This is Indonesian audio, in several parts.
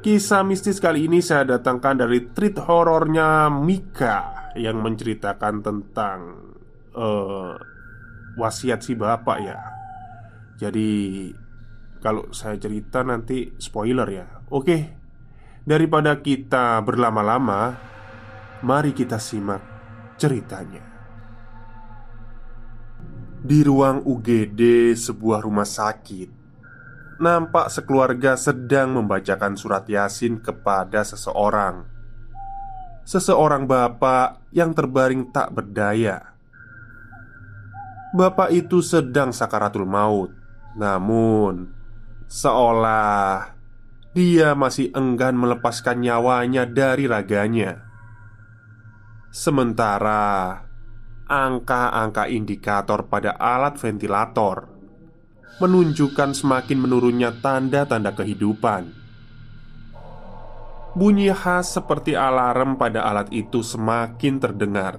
Kisah mistis kali ini saya datangkan dari treat horornya Mika Yang menceritakan tentang uh, Wasiat si bapak ya. Jadi Kalau saya cerita nanti spoiler ya. Oke Daripada kita berlama-lama Mari kita simak ceritanya. Di ruang UGD sebuah rumah sakit nampak sekeluarga sedang membacakan surat Yasin kepada seseorang. Seseorang bapak yang terbaring tak berdaya. Bapak itu sedang sakaratul maut, namun seolah dia masih enggan melepaskan nyawanya dari raganya. Sementara angka-angka indikator pada alat ventilator menunjukkan semakin menurunnya tanda-tanda kehidupan. Bunyi khas seperti alarm pada alat itu semakin terdengar.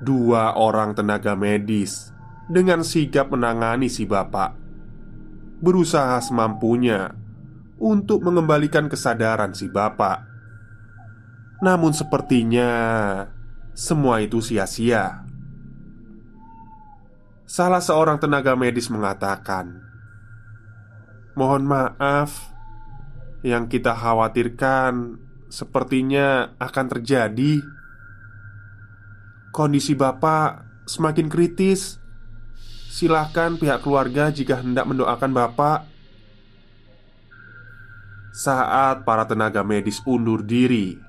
Dua orang tenaga medis dengan sigap menangani si bapak, berusaha semampunya untuk mengembalikan kesadaran si bapak. Namun, sepertinya semua itu sia-sia. Salah seorang tenaga medis mengatakan, "Mohon maaf, yang kita khawatirkan sepertinya akan terjadi. Kondisi bapak semakin kritis. Silahkan pihak keluarga jika hendak mendoakan bapak." Saat para tenaga medis undur diri,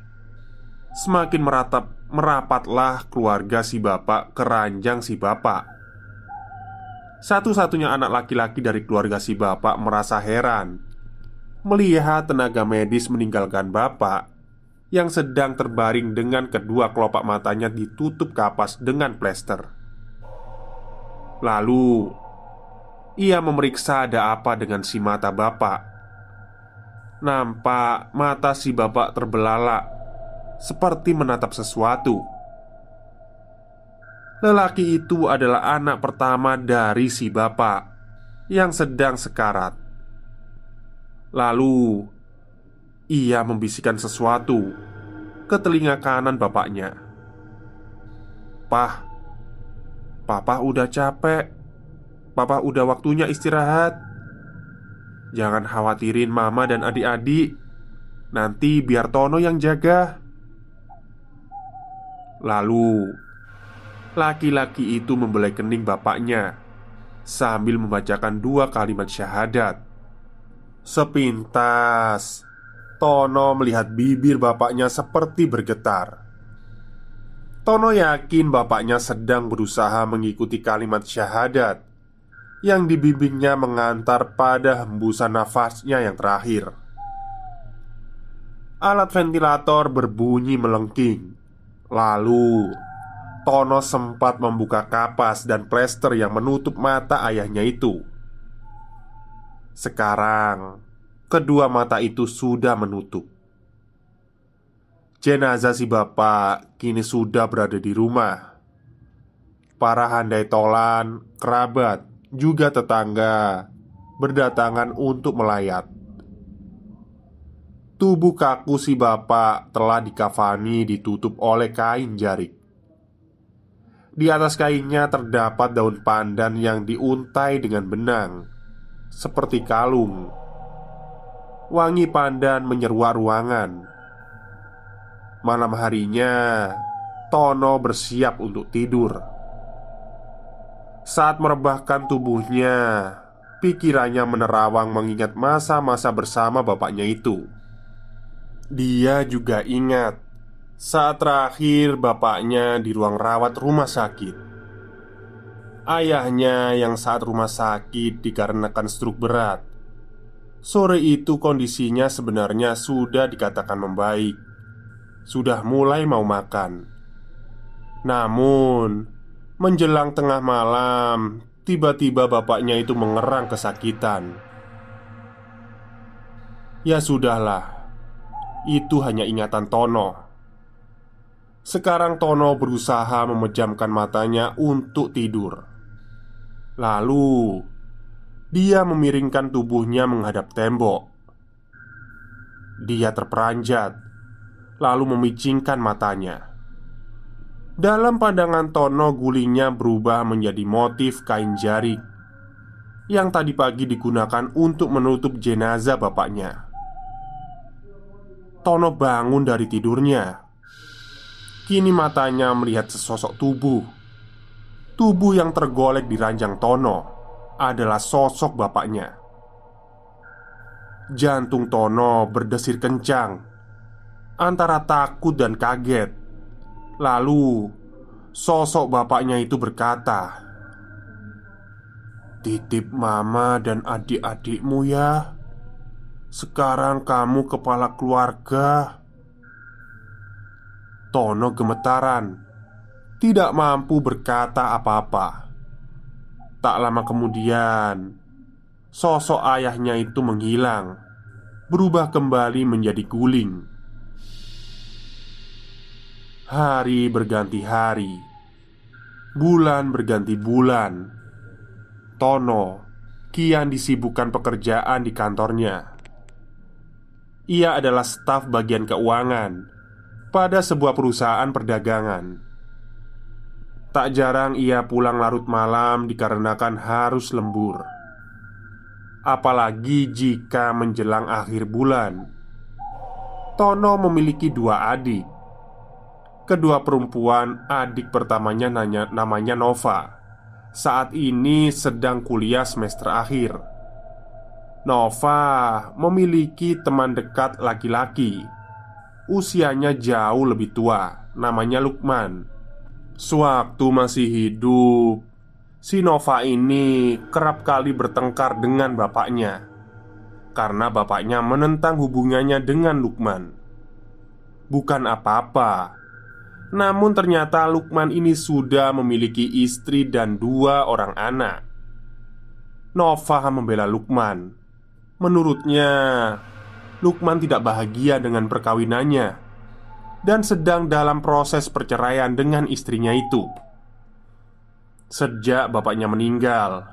semakin meratap merapatlah keluarga si bapak ke ranjang si bapak. Satu-satunya anak laki-laki dari keluarga si bapak merasa heran. Melihat tenaga medis meninggalkan bapak Yang sedang terbaring dengan kedua kelopak matanya ditutup kapas dengan plester. Lalu Ia memeriksa ada apa dengan si mata bapak. Nampak mata si bapak terbelalak Seperti menatap sesuatu Lelaki itu adalah anak pertama dari si bapak yang sedang sekarat. Lalu ia membisikkan sesuatu ke telinga kanan bapaknya. "Pah, papa udah capek. Papa udah waktunya istirahat. Jangan khawatirin mama dan adik-adik. Nanti biar Tono yang jaga." Lalu Laki-laki itu membelai kening bapaknya Sambil membacakan dua kalimat syahadat. Sepintas Tono melihat bibir bapaknya seperti bergetar. Tono yakin bapaknya sedang berusaha mengikuti kalimat syahadat Yang dibimbingnya mengantar pada hembusan nafasnya yang terakhir. Alat ventilator berbunyi melengking. Lalu Tono sempat membuka kapas dan plester yang menutup mata ayahnya itu. Sekarang, kedua mata itu sudah menutup. Jenazah si bapak kini sudah berada di rumah. Para handai tolan, kerabat, juga tetangga berdatangan untuk melayat. Tubuh kaku si bapak telah dikafani ditutup oleh kain jarik. Di atas kainnya terdapat daun pandan yang diuntai dengan benang, seperti kalung. Wangi pandan menyeruak ruangan. Malam harinya, Tono bersiap untuk tidur. Saat merebahkan tubuhnya, pikirannya menerawang mengingat masa-masa bersama bapaknya itu. Dia juga ingat saat terakhir bapaknya di ruang rawat rumah sakit. Ayahnya yang saat rumah sakit dikarenakan stroke berat. Sore itu kondisinya sebenarnya sudah dikatakan membaik. Sudah mulai mau makan. Namun Menjelang tengah malam Tiba-tiba bapaknya itu mengerang kesakitan. Ya sudahlah Itu hanya ingatan Tono sekarang Tono berusaha memejamkan matanya untuk tidur. Lalu, dia memiringkan tubuhnya menghadap tembok. Dia terperanjat, lalu memicingkan matanya. Dalam pandangan Tono, gulingnya berubah menjadi motif kain jarik yang tadi pagi digunakan untuk menutup jenazah bapaknya. Tono bangun dari tidurnya Kini matanya melihat sesosok tubuh. Tubuh yang tergolek di ranjang Tono Adalah sosok bapaknya. Jantung Tono berdesir kencang Antara takut dan kaget. Lalu Sosok bapaknya itu berkata Titip mama dan adik-adikmu ya. Sekarang kamu kepala keluarga Tono gemetaran, tidak mampu berkata apa-apa. Tak lama kemudian, sosok ayahnya itu menghilang, berubah kembali menjadi guling. Hari berganti hari, bulan berganti bulan. Tono kian disibukkan pekerjaan di kantornya. Ia adalah staf bagian keuangan pada sebuah perusahaan perdagangan. Tak jarang ia pulang larut malam dikarenakan harus lembur. Apalagi jika menjelang akhir bulan. Tono memiliki dua adik. Kedua perempuan, adik pertamanya nanya, namanya Nova. Saat ini sedang kuliah semester akhir. Nova memiliki teman dekat laki-laki usianya jauh lebih tua, namanya Lukman. Sewaktu masih hidup, si Nova ini kerap kali bertengkar dengan bapaknya karena bapaknya menentang hubungannya dengan Lukman. Bukan apa-apa, namun ternyata Lukman ini sudah memiliki istri dan dua orang anak. Nova membela Lukman. Menurutnya, Lukman tidak bahagia dengan perkawinannya dan sedang dalam proses perceraian dengan istrinya itu. Sejak bapaknya meninggal,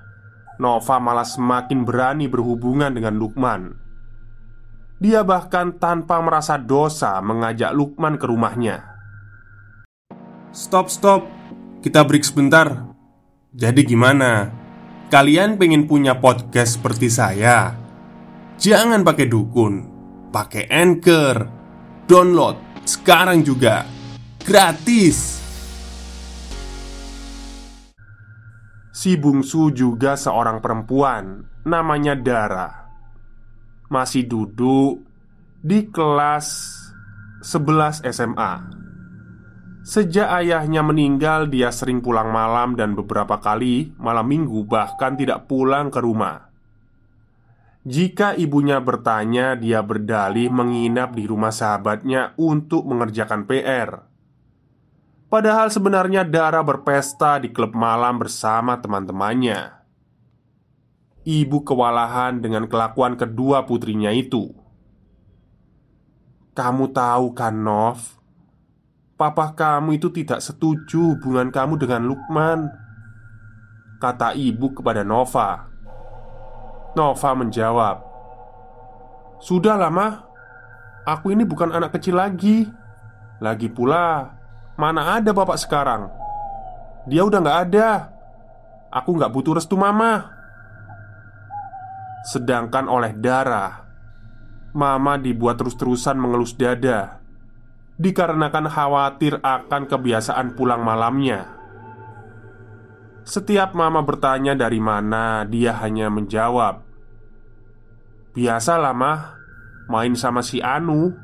Nova malah semakin berani berhubungan dengan Lukman. Dia bahkan tanpa merasa dosa mengajak Lukman ke rumahnya. Stop, stop, kita break sebentar. Jadi, gimana? Kalian pengen punya podcast seperti saya? Jangan pakai dukun, pakai Anchor. Download sekarang juga. Gratis. Si bungsu juga seorang perempuan Namanya Dara Masih duduk di kelas 11 SMA Sejak ayahnya meninggal dia sering pulang malam dan beberapa kali malam minggu bahkan tidak pulang ke rumah jika ibunya bertanya, dia berdalih menginap di rumah sahabatnya untuk mengerjakan PR. Padahal sebenarnya Dara berpesta di klub malam bersama teman-temannya. Ibu kewalahan dengan kelakuan kedua putrinya itu. Kamu tahu kan, Nov? Papa kamu itu tidak setuju hubungan kamu dengan Lukman. Kata ibu kepada Nova. Nova menjawab, "Sudahlah, Mah. Aku ini bukan anak kecil lagi. Lagi pula, mana ada bapak sekarang? Dia udah gak ada. Aku gak butuh restu mama." Sedangkan oleh Dara, Mama dibuat terus-terusan mengelus dada dikarenakan khawatir akan kebiasaan pulang malamnya. Setiap Mama bertanya dari mana, dia hanya menjawab, "Biasalah, Mah, main sama si Anu."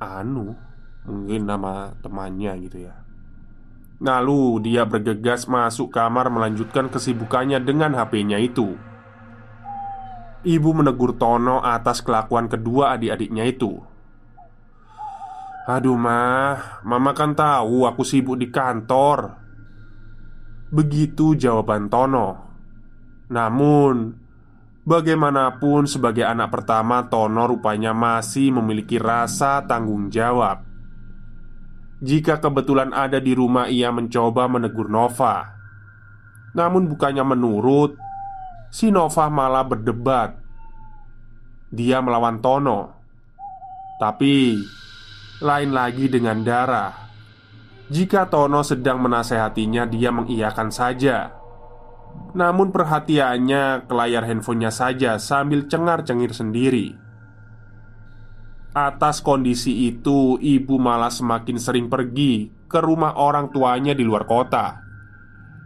Anu, mungkin nama temannya gitu ya. Lalu dia bergegas masuk kamar melanjutkan kesibukannya dengan HP-nya itu. Ibu menegur Tono atas kelakuan kedua adik-adiknya itu. "Aduh, mah, mama kan tahu aku sibuk di kantor." Begitu jawaban Tono. Namun, bagaimanapun sebagai anak pertama, Tono rupanya masih memiliki rasa tanggung jawab. Jika kebetulan ada di rumah, ia mencoba menegur Nova. Namun, bukannya menurut, si Nova malah berdebat. Dia melawan Tono, tapi lain lagi dengan Dara. Jika Tono sedang menasehatinya, dia mengiyakan saja. Namun perhatiannya ke layar handphonenya saja sambil cengar-cengir sendiri. Atas kondisi itu, ibu malah semakin sering pergi ke rumah orang tuanya di luar kota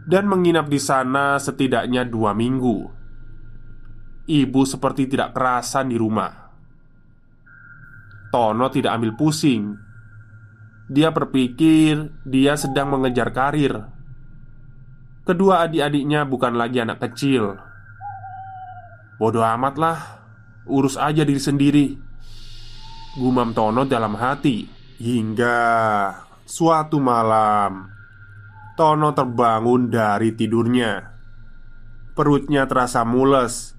dan menginap di sana setidaknya dua minggu. Ibu seperti tidak kerasan di rumah. Tono tidak ambil pusing. Dia berpikir dia sedang mengejar karir. Kedua adik-adiknya bukan lagi anak kecil. Bodoh amatlah, urus aja diri sendiri. Gumam Tono dalam hati Hingga suatu malam Tono terbangun dari tidurnya. Perutnya terasa mules.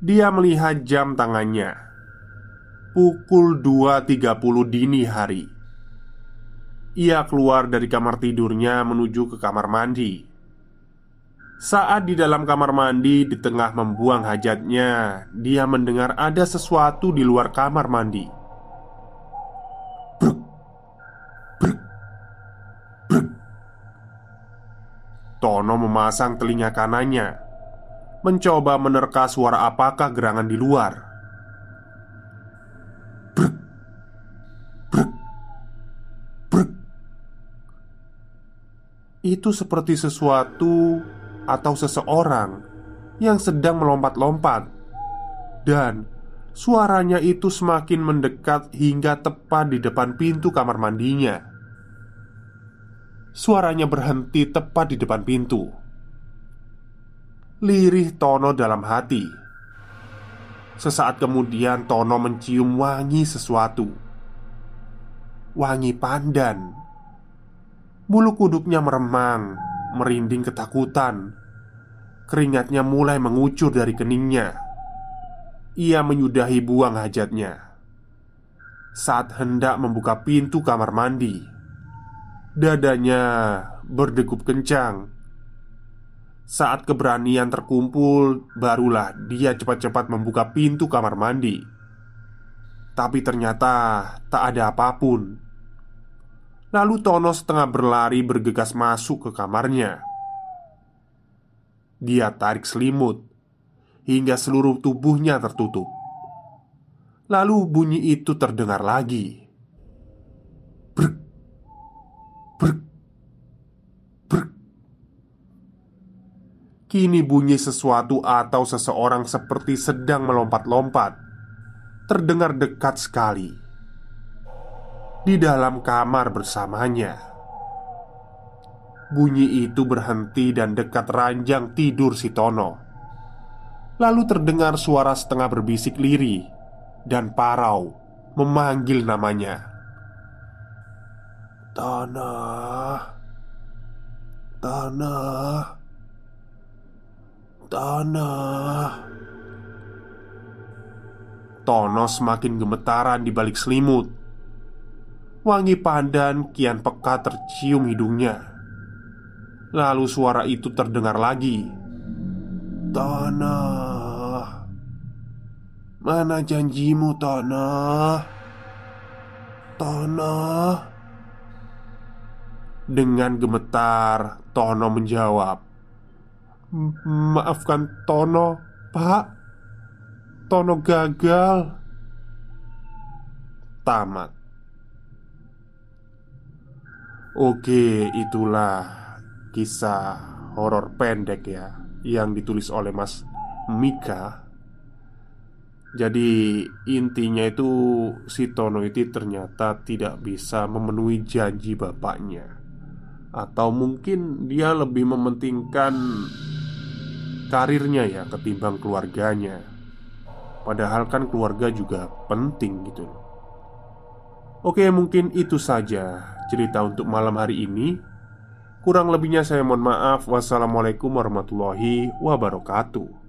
Dia melihat jam tangannya. Pukul 2.30 dini hari. Ia keluar dari kamar tidurnya menuju ke kamar mandi Saat di dalam kamar mandi di tengah membuang hajatnya Dia mendengar ada sesuatu di luar kamar mandi. Tono memasang telinga kanannya Mencoba menerka suara apakah gerangan di luar. Brek Brek Brek Itu seperti sesuatu atau seseorang yang sedang melompat-lompat Dan suaranya itu semakin mendekat hingga tepat di depan pintu kamar mandinya Suaranya berhenti tepat di depan pintu. Lirih Tono dalam hati. Sesaat kemudian Tono mencium wangi sesuatu. Wangi pandan. Bulu kuduknya meremang, merinding ketakutan. Keringatnya mulai mengucur dari keningnya. Ia menyudahi buang hajatnya. Saat hendak membuka pintu kamar mandi, Dadanya berdegup kencang Saat keberanian terkumpul Barulah dia cepat-cepat membuka pintu kamar mandi Tapi ternyata tak ada apa pun Lalu Tono setengah berlari bergegas masuk ke kamarnya. Dia tarik selimut Hingga seluruh tubuhnya tertutup. Lalu bunyi itu terdengar lagi. Kini bunyi sesuatu atau seseorang seperti sedang melompat-lompat. Terdengar dekat sekali Di dalam kamar bersamanya. Bunyi itu berhenti dan dekat ranjang tidur si Tono. Lalu terdengar suara setengah berbisik lirih Dan parau Memanggil namanya. Tanah Tanah Tanah Tono semakin gemetaran di balik selimut Wangi pandan kian peka tercium hidungnya. Lalu suara itu terdengar lagi. Tanah. Mana janjimu tanah? Tanah? Dengan gemetar Tono menjawab. Maafkan Tono Pak. Tono gagal. Tamat Oke itulah Kisah horor pendek ya Yang ditulis oleh Mas Mika. Jadi intinya itu si Tono itu ternyata tidak bisa memenuhi janji bapaknya. Atau mungkin dia lebih mementingkan karirnya ya ketimbang keluarganya. Padahal kan keluarga juga penting gitu Oke mungkin itu saja cerita untuk malam hari ini. Kurang lebihnya saya mohon maaf. Wassalamualaikum warahmatullahi wabarakatuh